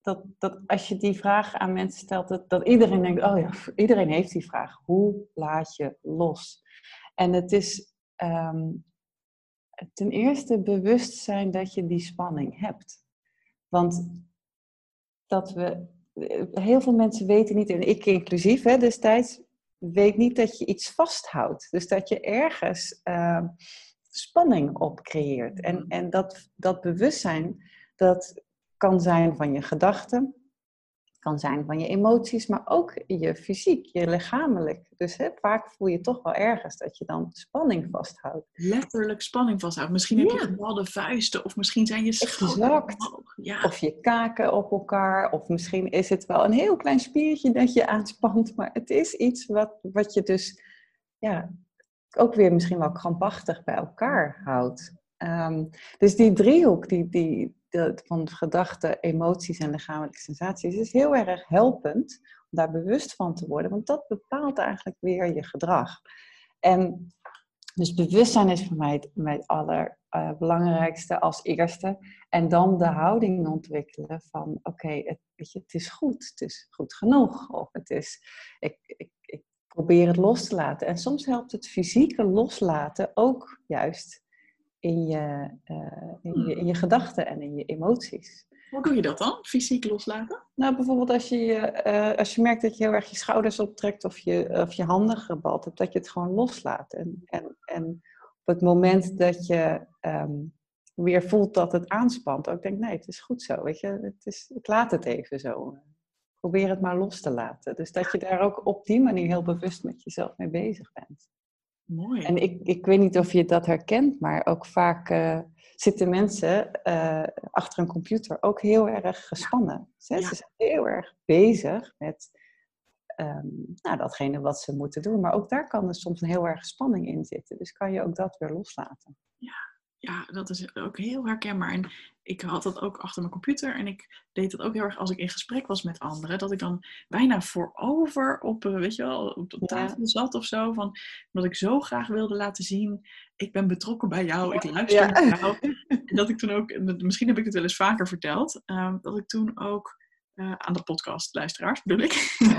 dat, dat als je die vraag aan mensen stelt, dat, dat iedereen denkt: oh ja, iedereen heeft die vraag. Hoe laat je los? En het is ehm, ten eerste bewust zijn dat je die spanning hebt. Want dat we, heel veel mensen weten niet, en ik inclusief hè, destijds, weet niet dat je iets vasthoudt. Dus dat je ergens uh, spanning op creëert. En, en dat, dat bewustzijn, dat kan zijn van je gedachten, kan zijn van je emoties, maar ook je fysiek, je lichamelijk. Dus hè, vaak voel je toch wel ergens dat je dan spanning vasthoudt. Letterlijk spanning vasthoudt. Misschien heb je gebalde vuisten of misschien zijn je schouders ja. Of je kaken op elkaar of misschien is het wel een heel klein spiertje dat je aanspant. Maar het is iets wat, wat je dus ja, ook weer misschien wel krampachtig bij elkaar houdt. Um, dus die driehoek, die, die, van gedachten, emoties en lichamelijke sensaties is heel erg helpend om daar bewust van te worden, want dat bepaalt eigenlijk weer je gedrag. En dus bewustzijn is voor mij het, allerbelangrijkste uh, als eerste. En dan de houding ontwikkelen van oké, het, het is goed, het is goed genoeg. Of het is, ik, ik, ik probeer het los te laten. En soms helpt het fysieke loslaten ook juist in je, uh, in je, in je gedachten en in je emoties. Hoe doe je dat dan, fysiek loslaten? Nou, bijvoorbeeld als je, uh, als je merkt dat je heel erg je schouders optrekt of je, of je handen gebald hebt, dat je het gewoon loslaat. En, en, en op het moment dat je um, weer voelt dat het aanspant, ook denk nee, het is goed zo, weet je, het is, ik laat het even zo. Probeer het maar los te laten. Dus dat je daar ook op die manier heel bewust met jezelf mee bezig bent. Mooi. En ik, ik weet niet of je dat herkent, maar ook vaak uh, zitten mensen uh, achter een computer ook heel erg gespannen. Ja. Ze zijn heel erg bezig met um, nou, datgene wat ze moeten doen. Maar ook daar kan er soms een heel erg spanning in zitten. Dus kan je ook dat weer loslaten. Ja, ja, dat is ook heel herkenbaar. En ik had dat ook achter mijn computer. En ik deed dat ook heel erg als ik in gesprek was met anderen. Dat ik dan bijna voorover op, eh, weet je wel, op de tafel zat of zo. Van, dat ik zo graag wilde laten zien. Ik ben betrokken bij jou. Ik luister ja. naar jou. En dat ik toen ook, misschien heb ik het wel eens vaker verteld. Um, dat ik toen ook uh, aan de podcast luisteraars bedoel ik.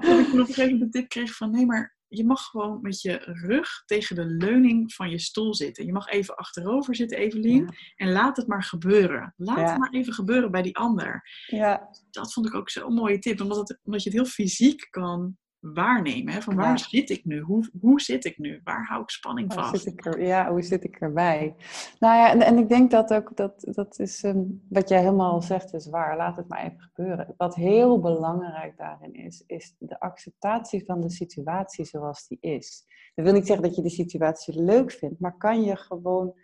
dat ik toen op een gegeven moment tip kreeg van nee, maar je mag gewoon met je rug tegen de leuning van je stoel zitten. Je mag even achterover zitten, Evelien. En laat het maar gebeuren. Laat het maar even gebeuren bij die ander. Ja. Dat vond ik ook zo'n mooie tip. Omdat, het, omdat je het heel fysiek kan waarnemen. Hè? Van waar zit ik nu? Hoe, hoe zit ik nu? Waar hou ik spanning vast? Zit ik er, ja, hoe zit ik erbij? Nou ja, en, en ik denk dat ook, dat, dat is um, wat jij helemaal zegt, is waar. Laat het maar even gebeuren. Wat heel belangrijk daarin is, is de acceptatie van de situatie zoals die is. Dat wil niet zeggen dat je de situatie leuk vindt, maar kan je gewoon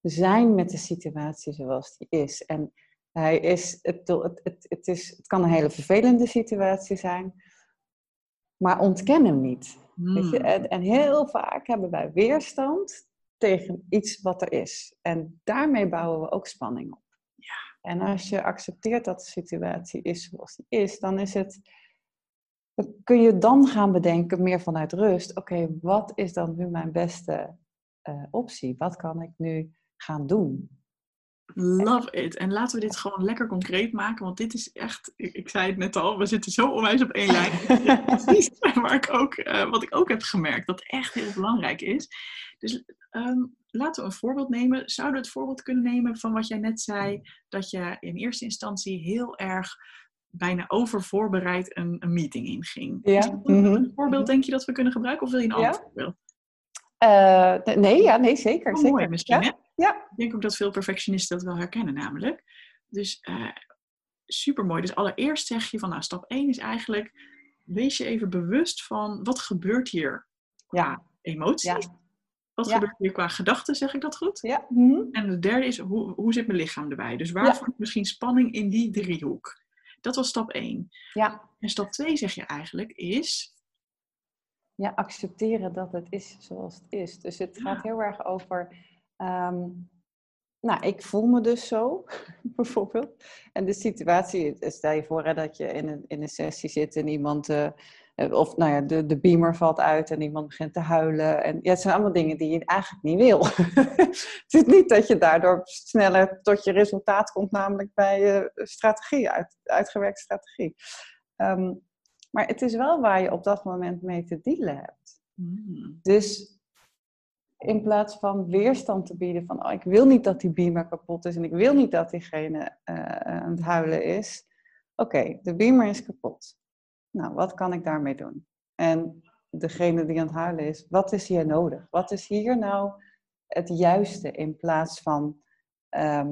zijn met de situatie zoals die is. En hij is, het, het, het, het, is, het kan een hele vervelende situatie zijn maar ontken hem niet. Weet je? Hmm. En, en, heel vaak hebben wij weerstand tegen iets wat er is. En daarmee bouwen we ook spanning op. Ja. En als je accepteert dat de situatie is zoals die is, dan is het. Dan kun je dan gaan bedenken, meer vanuit rust. Oké, wat is dan nu mijn beste uh, optie? Wat kan ik nu gaan doen? Love it. En laten we dit gewoon lekker concreet maken, want dit is echt, ik, ik zei het net al, we zitten zo onwijs op één lijn. Precies waar ik ook, uh, wat ik ook heb gemerkt, dat echt heel belangrijk is. Dus um, laten we een voorbeeld nemen. Zouden we het voorbeeld kunnen nemen van wat jij net zei, dat je in eerste instantie heel erg bijna overvoorbereid een, een meeting inging? Ja. Een, een voorbeeld denk je dat we kunnen gebruiken of wil je een ander voorbeeld? Uh, nee, ja, nee, zeker. Oh, zeker. Mooi misschien, ja. Ja. Ik denk ook dat veel perfectionisten dat wel herkennen namelijk. Dus uh, super mooi. Dus allereerst zeg je van, nou, stap 1 is eigenlijk, wees je even bewust van, wat gebeurt hier qua emoties? Ja. Wat ja. gebeurt hier qua gedachten, zeg ik dat goed? Ja. Mm -hmm. En de derde is, hoe, hoe zit mijn lichaam erbij? Dus waar ik misschien spanning in die driehoek? Dat was stap 1. Ja. En stap 2 zeg je eigenlijk is, ja, accepteren dat het is zoals het is. Dus het ja. gaat heel erg over. Um, nou, ik voel me dus zo, bijvoorbeeld. En de situatie, stel je voor hè, dat je in een, in een sessie zit en iemand. Uh, of nou ja, de, de beamer valt uit en iemand begint te huilen. En ja, het zijn allemaal dingen die je eigenlijk niet wil. het is niet dat je daardoor sneller tot je resultaat komt, namelijk bij je strategie, uit, uitgewerkte strategie. Um, maar het is wel waar je op dat moment mee te dealen hebt. Mm. Dus in plaats van weerstand te bieden van, oh, ik wil niet dat die beamer kapot is en ik wil niet dat diegene uh, aan het huilen is, oké, de beamer is kapot. Nou, wat kan ik daarmee doen? En degene die aan het huilen is, wat is hier nodig? Wat is hier nou het juiste in plaats van, ehm,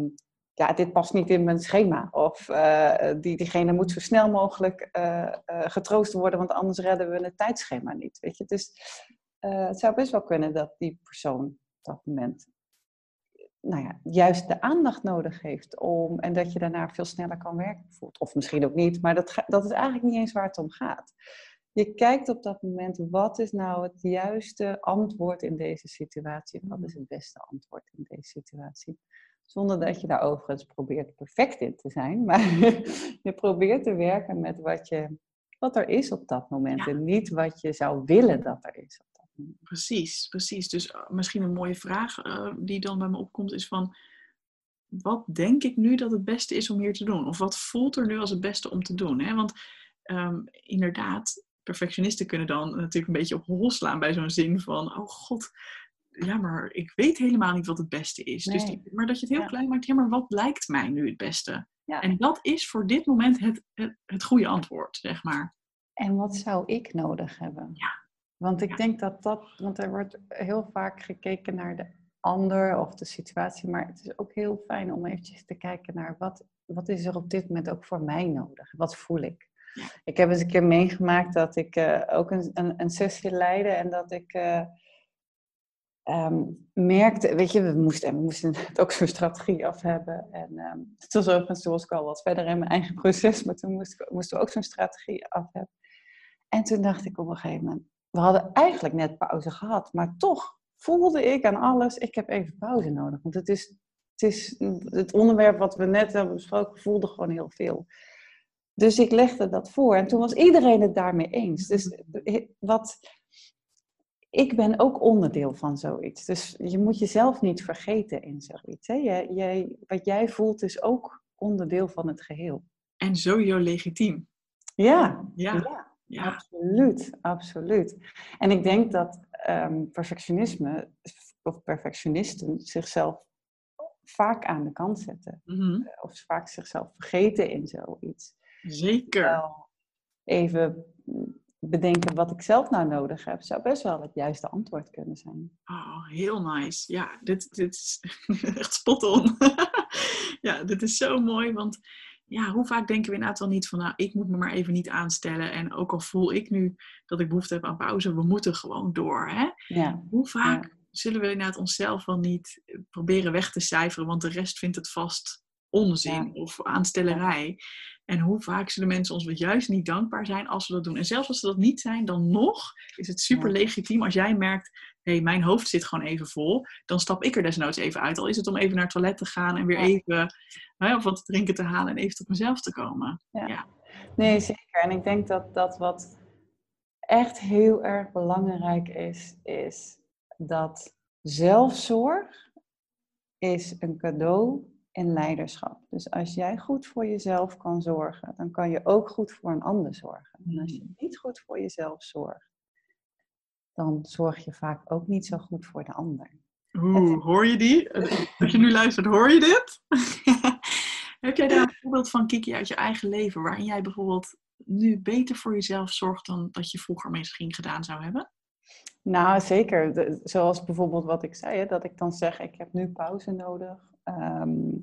ja, dit past niet in mijn schema. Of uh, die, diegene moet zo snel mogelijk uh, getroost worden, want anders redden we het tijdschema niet. Weet je? Dus het zou best wel kunnen dat die persoon op dat moment nou ja, juist de aandacht nodig heeft om, en dat je daarna veel sneller kan werken voelt. Of misschien ook niet, maar dat, dat is eigenlijk niet eens waar het om gaat. Je kijkt op dat moment, wat is nou het juiste antwoord in deze situatie? Wat is het beste antwoord in deze situatie? Zonder dat je daar overigens probeert perfect in te zijn, maar je probeert te werken met wat, je, wat er is op dat moment en niet wat je zou willen dat er is. Precies, precies. Dus eh, misschien een mooie vraag uh, die dan bij me opkomt is van, wat denk ik nu dat het beste is om hier te doen? Of wat voelt er nu als het beste om te doen? Hè? Want um, inderdaad, perfectionisten kunnen dan natuurlijk een beetje op hol slaan bij zo'n zin van, oh god, ja, maar ik weet helemaal niet wat het beste is. Dus die, maar dat je het heel klein maakt, ja, maar wat lijkt mij nu het beste? Ja. En dat is voor dit moment het, het, het goede antwoord, zeg maar. En wat zou ik nodig hebben? Ja. Want ik denk dat dat, want er wordt heel vaak gekeken naar de ander of de situatie, maar het is ook heel fijn om eventjes te kijken naar wat, wat is er op dit moment ook voor mij nodig? Wat voel ik? Ik heb eens een keer meegemaakt dat ik uh, ook een, een, een, sessie leidde en dat ik uh, um, merkte, weet je, we moesten, we moesten ook zo'n strategie af hebben. En um, het was overigens, toen was ik al wat verder in mijn eigen proces, maar toen moesten, moesten we ook zo'n strategie af hebben. En toen dacht ik op een gegeven moment, we hadden eigenlijk net pauze gehad, maar toch voelde ik aan alles, ik heb even pauze nodig. Want het is, het is het onderwerp wat we net hebben besproken, voelde gewoon heel veel. Dus ik legde dat voor en toen was iedereen het daarmee eens. Dus wat, ik ben ook onderdeel van zoiets. Dus je moet jezelf niet vergeten in zoiets. Hè? Jij, jij, wat jij voelt is ook onderdeel van het geheel. En sowieso legitiem. Ja, ja. ja, absoluut, absoluut. En ik denk dat um, perfectionisme of perfectionisten zichzelf vaak aan de kant zetten. Mm Of vaak zichzelf vergeten in zoiets. Zeker. even bedenken wat ik zelf nou nodig heb, zou best wel het juiste antwoord kunnen zijn. Oh, heel nice. Ja, dit, dit is echt spot on. ja, dit is zo mooi, want ja, hoe vaak denken we inderdaad wel niet van, nou, ik moet me maar even niet aanstellen. En ook al voel ik nu dat ik behoefte heb aan pauze, we moeten gewoon door. Hè? Ja. Hoe vaak zullen we inderdaad onszelf wel niet proberen weg te cijferen, want de rest vindt het vast onzin of aanstellerij. En hoe vaak zullen mensen ons juist niet dankbaar zijn als we dat doen. En zelfs als ze dat niet zijn, dan nog is het super legitiem als jij merkt, hey, mijn hoofd zit gewoon even vol. Dan stap ik er desnoods even uit. Al is het om even naar het toilet te gaan en weer even hè, of wat te drinken te halen en even tot mezelf te komen. Ja. ja. Nee, zeker. En ik denk dat dat wat echt heel erg belangrijk is, is dat zelfzorg is een cadeau in leiderschap. Dus als jij goed voor jezelf kan zorgen, dan kan je ook goed voor een ander zorgen. En als je mm. niet goed voor jezelf zorgt, dan zorg je vaak ook niet zo goed voor de ander. Oeh, hoor je die? Als je nu luistert, hoor je dit? Heb jij daar een voorbeeld van, Kiki, uit je eigen leven, waarin jij bijvoorbeeld nu beter voor jezelf zorgt dan dat je vroeger misschien gedaan zou hebben? Nou, zeker. zoals bijvoorbeeld wat ik zei, hè, dat ik dan zeg, ik heb nu pauze nodig. Ehm,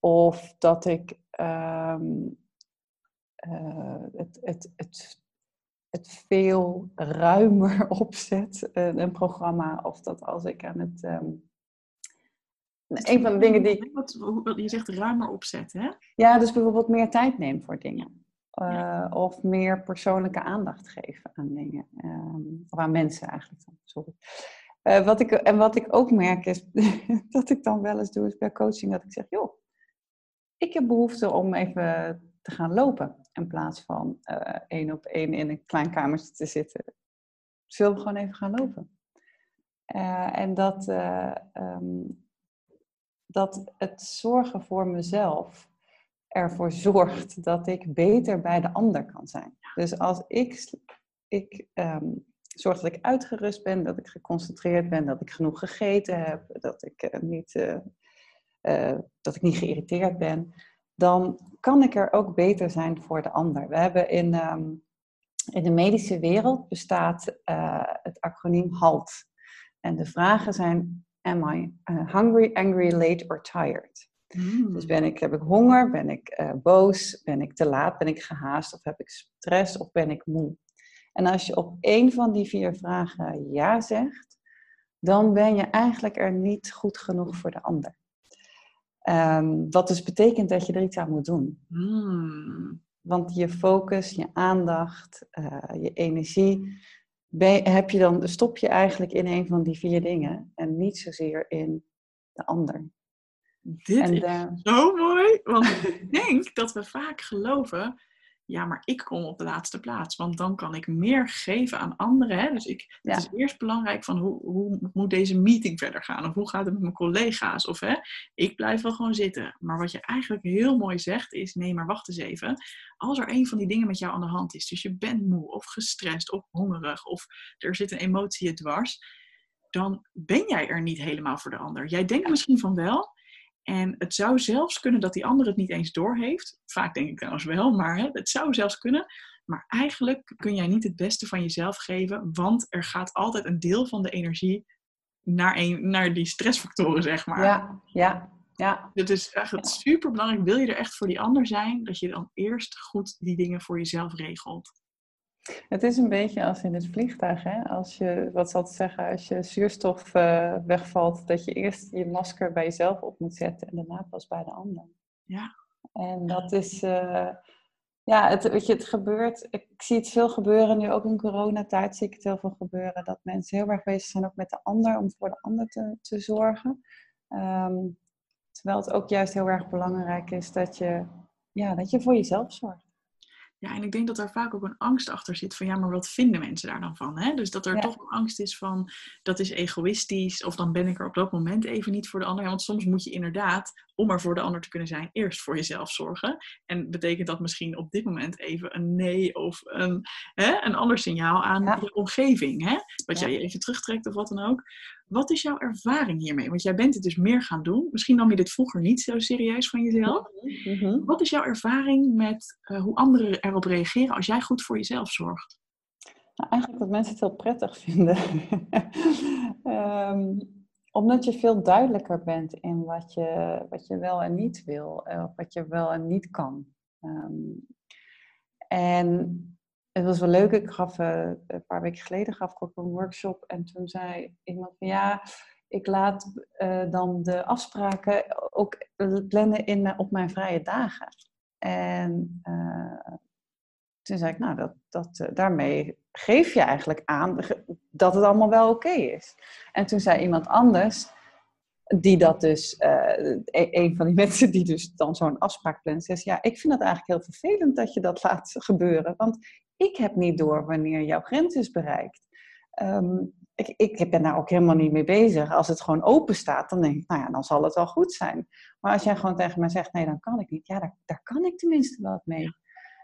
of dat ik um, uh, het, het, het, het veel ruimer opzet, uh, een programma. Of dat als ik aan het... Um, een van de dingen die. Wat, je zegt ruimer opzetten, hè? Ja, dus bijvoorbeeld meer tijd neem voor dingen. Uh, Of meer persoonlijke aandacht geven aan dingen. Um, of aan mensen eigenlijk. Sorry. Uh, wat ik, en wat ik ook merk is dat ik dan wel eens doe is bij coaching dat ik zeg, joh, ik heb behoefte om even te gaan lopen in plaats van uh, één op één in een klein kamertje te zitten. Zullen we gewoon even gaan lopen? Uh, en dat, um, dat het zorgen voor mezelf ervoor zorgt dat ik beter bij de ander kan zijn. Dus als ik, ik um, zorg dat ik uitgerust ben, dat ik geconcentreerd ben, dat ik genoeg gegeten heb, dat ik, niet, dat ik niet geïrriteerd ben. Dan kan ik er ook beter zijn voor de ander. We hebben in, ehm, in de medische wereld bestaat uh, het acroniem HALT. En de vragen zijn: Am I uh, hungry, angry, late or tired? Mm. Dus ben ik, heb ik honger, ben ik uh, boos, ben ik te laat, ben ik gehaast of heb ik stress of ben ik moe? En als je op één van die vier vragen ja zegt, dan ben je eigenlijk er niet goed genoeg voor de ander. Um, wat dus betekent dat je er iets aan moet doen. Mm. Want je focus, je aandacht, uh, je energie, ben, heb je dan, stop je eigenlijk in een van die vier dingen en niet zozeer in de ander. Dit en, is uh, zo mooi, want ik denk dat we vaak geloven ja, maar ik kom op de laatste plaats, want dan kan ik meer geven aan anderen. Hè? Dus ik, het is eerst belangrijk van hoe, hoe moet deze meeting verder gaan? Of hoe gaat het met mijn collega's? Of hè, ik blijf wel gewoon zitten. Maar wat je eigenlijk heel mooi zegt is, nee, maar wacht eens even. Als er een van die dingen met jou aan de hand is, dus je bent moe of gestrest of hongerig of er zit een emotie dwars, dan ben jij er niet helemaal voor de ander. Jij denkt misschien van wel, en het zou zelfs kunnen dat die ander het niet eens doorheeft. Vaak denk ik trouwens wel, maar hè, het zou zelfs kunnen. Maar eigenlijk kun jij niet het beste van jezelf geven, want er gaat altijd een deel van de energie naar, een, naar die stressfactoren, zeg maar. Ja, ja, ja. Het is echt super belangrijk. Wil je er echt voor die ander zijn, dat je dan eerst goed die dingen voor jezelf regelt. Het is een beetje als in het vliegtuig, hè? Als je, wat zal het zeggen, als je zuurstof uh, wegvalt, dat je eerst je masker bij jezelf op moet zetten en daarna pas bij de ander. Ja. En dat is, uh, ja, het, weet je, het gebeurt, ik zie het veel gebeuren, nu ook in coronatijd zie ik het heel veel gebeuren, dat mensen heel erg bezig zijn ook met de ander, om voor de ander te, te zorgen. Um, terwijl het ook juist heel erg belangrijk is dat je, ja, dat je voor jezelf zorgt. Ja, en ik denk dat daar vaak ook een angst achter zit van ja, maar wat vinden mensen daar dan van? Hè? Dus dat er toch een angst is van dat is egoïstisch of dan ben ik er op dat moment even niet voor de ander. want soms moet je inderdaad, om er voor de ander te kunnen zijn, eerst voor jezelf zorgen. En betekent dat misschien op dit moment even een nee of een, hè, een ander signaal aan je omgeving. Hè? Wat jij je even terugtrekt of wat dan ook. Wat is jouw ervaring hiermee? Want jij bent het dus meer gaan doen. Misschien nam je dit vroeger niet zo serieus van jezelf. Mm-hmm. Wat is jouw ervaring met uh, hoe anderen erop reageren als jij goed voor jezelf zorgt? Nou, eigenlijk dat mensen het heel prettig vinden. um, omdat je veel duidelijker bent in wat je, wat je wel en niet wil. Uh, wat je wel en niet kan. Um, en het was wel leuk. Ik gaf uh, een paar weken geleden gaf ik ook een workshop. En toen zei iemand van ja, ik laat uh, dan de afspraken ook plannen in, op mijn vrije dagen. En toen zei ik, nou, dat, dat, daarmee geef je eigenlijk aan dat het allemaal wel oké okay is. En toen zei iemand anders, die dat dus, uh, een van die mensen die dus dan zo'n afspraak plant, zegt, ja, ik vind het eigenlijk heel vervelend dat je dat laat gebeuren. Want ik heb niet door wanneer jouw grens is bereikt. Um, ik, ik ben daar ook helemaal niet mee bezig. Als het gewoon open staat, dan denk ik, nou ja, dan zal het wel goed zijn. Maar als jij gewoon tegen mij zegt, nee, dan kan ik niet. Ja, daar, daar kan ik tenminste wat mee.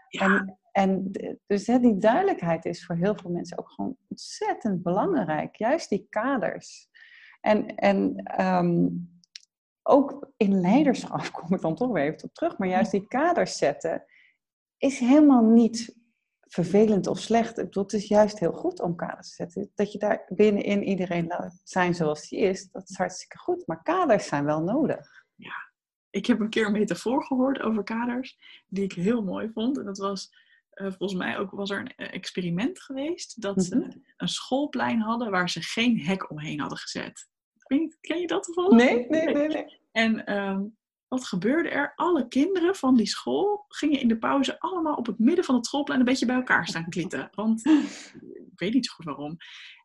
En, en dus hè, die duidelijkheid is voor heel veel mensen ook gewoon ontzettend belangrijk. Juist die kaders. En, en um, ook in leiderschap kom ik dan toch weer even op terug. Maar juist die kaders zetten is helemaal niet vervelend of slecht. Ik bedoel, het is juist heel goed om kaders te zetten. Dat je daar binnenin iedereen laat zijn zoals die is, dat is hartstikke goed. Maar kaders zijn wel nodig. Ja, ik heb een keer een metafoor gehoord over kaders, die ik heel mooi vond. En dat was, uh, volgens mij ook was er een eh, experiment geweest, dat ze mhm. een schoolplein hadden waar ze geen hek omheen hadden gezet. ken je dat toevallig? Nee, nee, nee. nee. En um, wat gebeurde er? Alle kinderen van die school gingen in de pauze allemaal op het midden van het schoolplein een beetje bij elkaar staan klitten. Want ik weet niet zo goed waarom.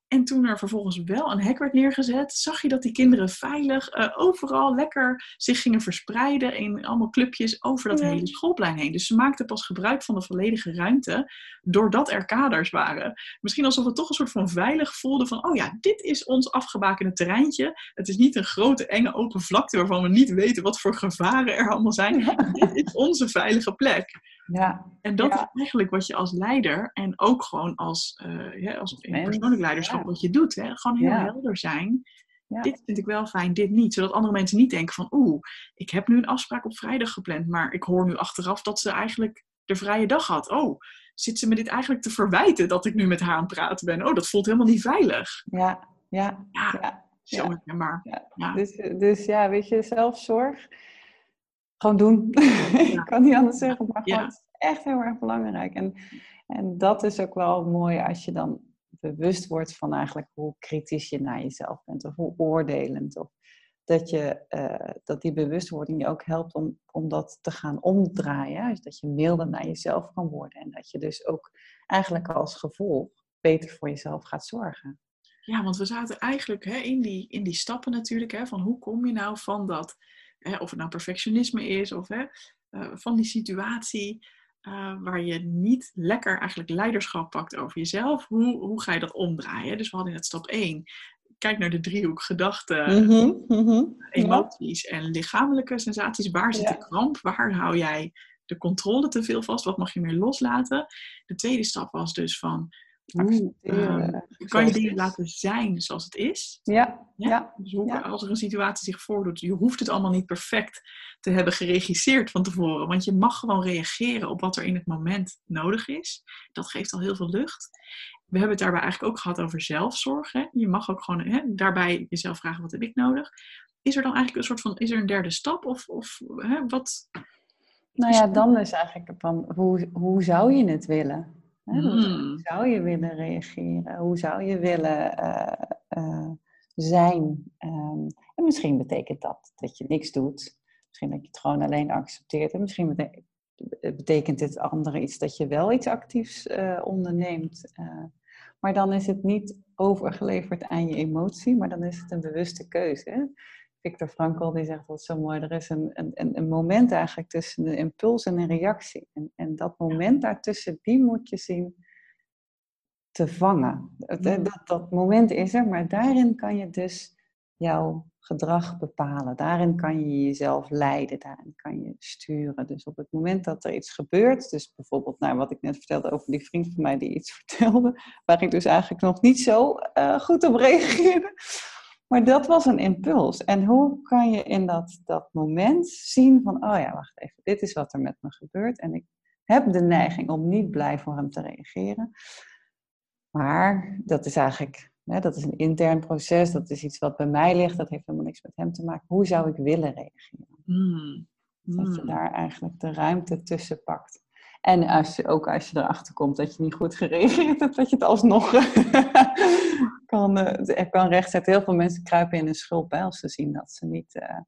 En toen er vervolgens wel een hek werd neergezet, zag je dat die kinderen veilig uh, overal lekker zich gingen verspreiden in allemaal clubjes over dat hele schoolplein heen. Dus ze maakten pas gebruik van de volledige ruimte doordat er kaders waren. Misschien alsof het toch een soort van veilig voelde van, oh ja, dit is ons afgebakende terreintje. Het is niet een grote enge open vlakte waarvan we niet weten wat voor gevaren er allemaal zijn. dit is onze veilige plek. Ja. En dat is eigenlijk wat je als leider en ook gewoon als, uh, ja, als persoonlijk leiderschap wat je doet. Hè? Gewoon heel helder zijn ja. dit vind ik wel fijn, dit niet. Zodat andere mensen niet denken van, oeh, ik heb nu een afspraak op vrijdag gepland, maar ik hoor nu achteraf dat ze eigenlijk de vrije dag had. Oh, zit ze me dit eigenlijk te verwijten dat ik nu met haar aan het praten ben? Oh, dat voelt helemaal niet veilig. Ja, ja, Ja, zo. Ja. Dus, dus ja, weet je, zelfzorg. Gewoon doen. ik kan niet anders zeggen, maar gewoon, het is echt heel erg belangrijk. En, en dat is ook wel mooi als je dan bewust wordt van eigenlijk hoe kritisch je naar jezelf bent. Of hoe oordelend. Of dat, je, eh, dat die bewustwording je ook helpt om, om dat te gaan omdraaien. Dus dat je milder naar jezelf kan worden. En dat je dus ook eigenlijk als gevolg beter voor jezelf gaat zorgen. Ja, want we zaten eigenlijk hè, in, die, in die stappen natuurlijk, hè, van hoe kom je nou van dat, hè, of het nou perfectionisme is, of hè, eh, van die situatie eh, waar je niet lekker eigenlijk leiderschap pakt over jezelf, hoe, hoe ga je dat omdraaien? Dus we hadden net stap 1, kijk naar de driehoek gedachten, Mhm, mhm. emoties en lichamelijke sensaties. Waar zit Ja. de kramp? Waar hou jij de controle te veel vast? Wat mag je meer loslaten? De tweede stap was dus van, Accepteren, ehm, kan je dingen laten zijn zoals het is? Ja, Ja. ja. Dus hoe, Ja. als er een situatie zich voordoet, je hoeft het allemaal niet perfect te hebben geregisseerd van tevoren. Want je mag gewoon reageren op wat er in het moment nodig is. Dat geeft al heel veel lucht. We hebben het daarbij eigenlijk ook gehad over zelfzorg. Hè? Je mag ook gewoon hè, daarbij jezelf vragen, wat heb ik nodig? Is er dan eigenlijk een soort van, is er een derde stap? Of, of hè, wat? Nou ja, dan is eigenlijk van hoe, hoe zou je het willen? Hè? Hoe Hmm. zou je willen reageren? Hoe zou je willen eh, eh, zijn? Ehm, en misschien betekent dat dat je niks doet. Misschien dat je het gewoon alleen accepteert. En misschien bete- betekent het andere iets dat je wel iets actiefs eh, onderneemt. Eh, maar dan is het niet overgeleverd aan je emotie, maar dan is het een bewuste keuze. Victor Frankl die zegt dat zo mooi. Er is een, een, een moment eigenlijk tussen een impuls en een reactie. En, en dat moment daartussen, die moet je zien te vangen. Het- Mm. Dat, dat moment is er, maar daarin kan je dus jouw gedrag bepalen. Daarin kan je jezelf leiden, daarin kan je sturen. Dus op het moment dat er iets gebeurt, dus bijvoorbeeld nou, wat ik net vertelde over die vriend van mij die iets vertelde, waar ik dus eigenlijk nog niet zo eh, goed op reageerde. Maar dat was een impuls. En hoe kan je in dat, dat moment zien van, oh ja, wacht even, dit is wat er met me gebeurt. En ik heb de neiging om niet blij voor hem te reageren. Maar dat is eigenlijk, hè, dat is een intern proces, dat is iets wat bij mij ligt, dat heeft helemaal niks met hem te maken. Hoe zou ik willen reageren? Hmm. Dat je Hmm. daar eigenlijk de ruimte tussen pakt. En als ook als je erachter komt dat je niet goed gereageerd hebt, dat je het alsnog kan, eh, kan rechtzetten. Heel veel mensen kruipen in hun schulp hè, als ze zien dat ze niet, eh,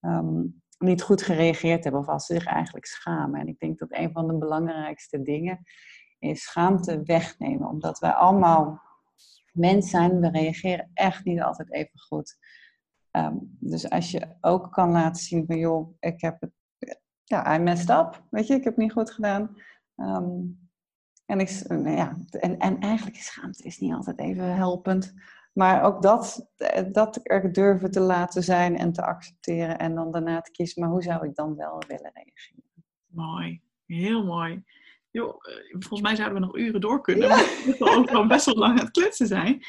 ehm, niet goed gereageerd hebben of als ze zich eigenlijk schamen. En ik denk dat een van de belangrijkste dingen is schaamte wegnemen. Omdat wij allemaal mens zijn, we reageren echt niet altijd even goed. Ehm, dus als je ook kan laten zien van joh, ik heb het, ja, I messed up, weet je, ik heb het niet goed gedaan. Ehm, en, ik, s- nou ja, en, en eigenlijk is schaamte is niet altijd even helpend. Maar ook dat, eh, dat er durven te laten zijn en te accepteren en dan daarna te kiezen, maar hoe zou ik dan wel willen reageren? Mooi, heel mooi. Joh, eh, volgens mij zouden we nog uren door kunnen. maar We moeten ook wel best wel lang aan het kletsen zijn.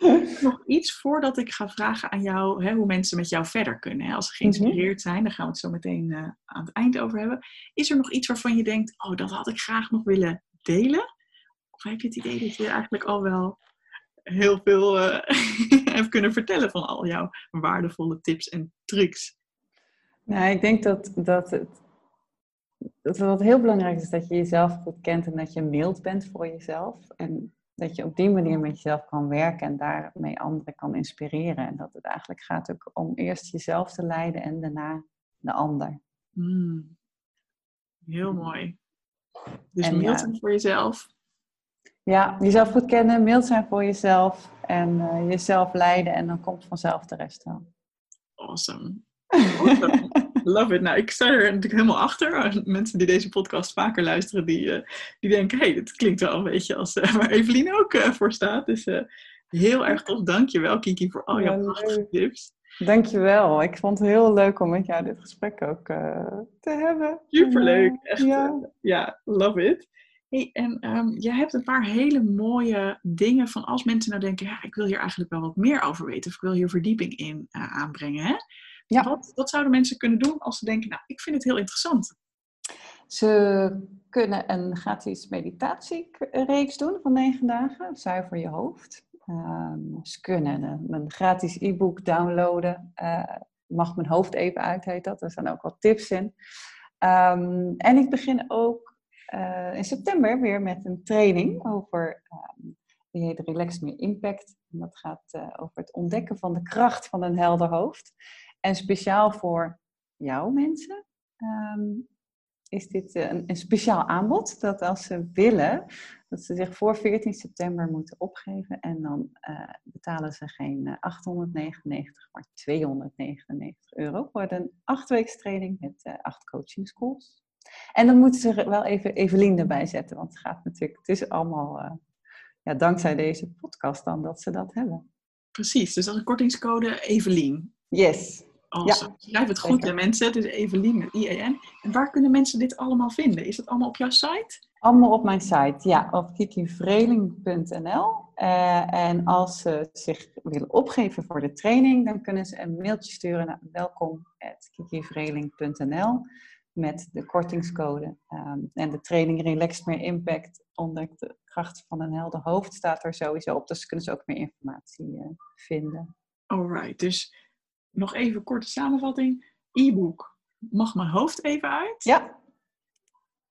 Nog iets voordat ik ga vragen aan jou hè, hoe mensen met jou verder kunnen. Hè? Als ze geïnspireerd zijn, daar gaan we het zo meteen eh, aan het eind over hebben. Is er nog iets waarvan je denkt, oh, dat had ik graag nog willen delen? Of heb je het idee dat je eigenlijk al wel heel veel eh, hebt kunnen vertellen van al jouw waardevolle tips en trucs? Nou, ik denk dat, dat, het, dat wat heel belangrijk is, dat je jezelf goed kent en dat je mild bent voor jezelf. En dat je op die manier met jezelf kan werken en daarmee anderen kan inspireren. En dat het eigenlijk gaat ook om eerst jezelf te leiden en daarna de ander. Hmm. Heel mooi. Dus En mild ja. zijn voor jezelf. Ja, jezelf goed kennen, mild zijn voor jezelf en eh, jezelf leiden en dan komt vanzelf de rest wel. Awesome. Awesome. Love it. Nou, ik sta er natuurlijk helemaal achter. Mensen die deze podcast vaker luisteren, die, eh, die denken, hé, hey, dit klinkt wel een beetje als eh, waar Evelien ook eh, voor staat. Dus heel erg tof. Dank je wel, Kiki, voor al Ja, jouw prachtige tips. Dankjewel. Ik vond het heel leuk om met jou dit gesprek ook te hebben. Superleuk. Echt, ja. ja, love it. Hey, en um, jij hebt een paar hele mooie dingen van als mensen nou denken, ja, ik wil hier eigenlijk wel wat meer over weten, of ik wil hier verdieping in uh, aanbrengen. Hè? Ja. Wat, wat zouden mensen kunnen doen als ze denken, nou, ik vind het heel interessant? Ze kunnen een gratis meditatiereeks doen van negen dagen, zuiver je hoofd. Um, ze kunnen een, gratis e-book downloaden. Uh, mag mijn hoofd even uit, heet dat. Er staan ook wat tips in. Um, en ik begin ook uh, in september weer met een training over, um, die heet Relax Meer Impact. En dat gaat uh, over het ontdekken van de kracht van een helder hoofd. En speciaal voor jouw mensen um, is dit eh, een, een, speciaal aanbod. Dat als ze willen, dat ze zich voor 14 september moeten opgeven. En dan uh, betalen ze geen 899, maar 299 euro voor een achtweeks training met uh, acht coaching schools. En dan moeten ze wel even Evelien erbij zetten, want het gaat natuurlijk, het is allemaal uh, ja, dankzij deze podcast dan dat ze dat hebben. Precies, dus als een kortingscode Evelien. Yes. Awesome. Ja. Schrijf het goed, hè, mensen. Het is Evelien met IEN. En waar kunnen mensen dit allemaal vinden? Is het allemaal op jouw site? Allemaal op mijn site, ja, op kikivreeling.nl. Uh, en als ze zich willen opgeven voor de training, dan kunnen ze een mailtje sturen naar welkom.kikivreeling.nl met de kortingscode. Um, en de training Relax Meer Impact onder de kracht van een helder hoofd staat er sowieso op. Dus kunnen ze ook meer informatie uh, vinden. Alright, dus nog even korte samenvatting. E-book, mag mijn hoofd even uit? Ja.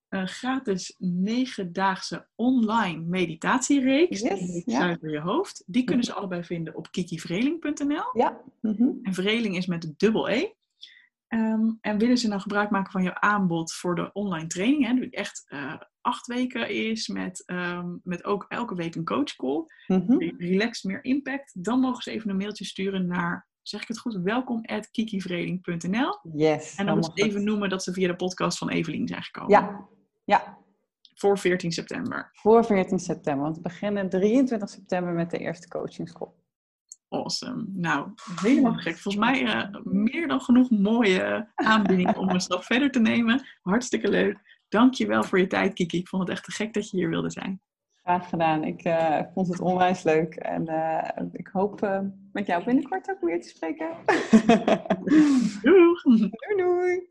Een gratis negendaagse online meditatiereeks. Yes, ja. Zuiver je hoofd. Die kunnen ze allebei vinden op kikivreeling.nl. Ja. Mm -hmm. En Vreeling is met dubbel E. Um, en willen ze nou gebruik maken van jouw aanbod voor de online training, hè, die echt uh, acht weken is, met, um, met ook elke week een coachcall, mm -hmm. relax meer impact, dan mogen ze even een mailtje sturen naar, zeg ik het goed, welkom at kikivreding.nl. Yes. En dan moet even noemen dat ze via de podcast van Evelien zijn gekomen. Ja, ja. Voor 14 september. Voor 14 september, want we beginnen 23 september met de eerste coachingscall. Awesome. Nou, helemaal gek. Volgens mij uh, meer dan genoeg mooie aanbiedingen om een stap verder te nemen. Hartstikke leuk. Dank je wel voor je tijd, Kiki. Ik vond het echt te gek dat je hier wilde zijn. Graag gedaan. Ik uh, vond het onwijs leuk. En uh, ik hoop met jou binnenkort ook weer te spreken. Doeg! Doei doei!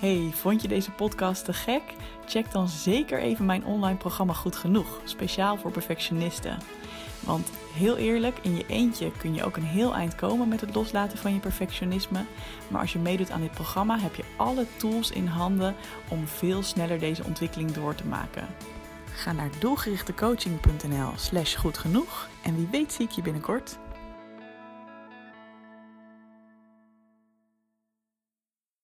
Hey, vond je deze podcast te gek? Check dan zeker even mijn online programma Goed Genoeg, speciaal voor perfectionisten. Want heel eerlijk, in je eentje kun je ook een heel eind komen met het loslaten van je perfectionisme. Maar als je meedoet aan dit programma, heb je alle tools in handen om veel sneller deze ontwikkeling door te maken. Ga naar doelgerichtecoaching.nl/slash goed genoeg en wie weet zie ik je binnenkort.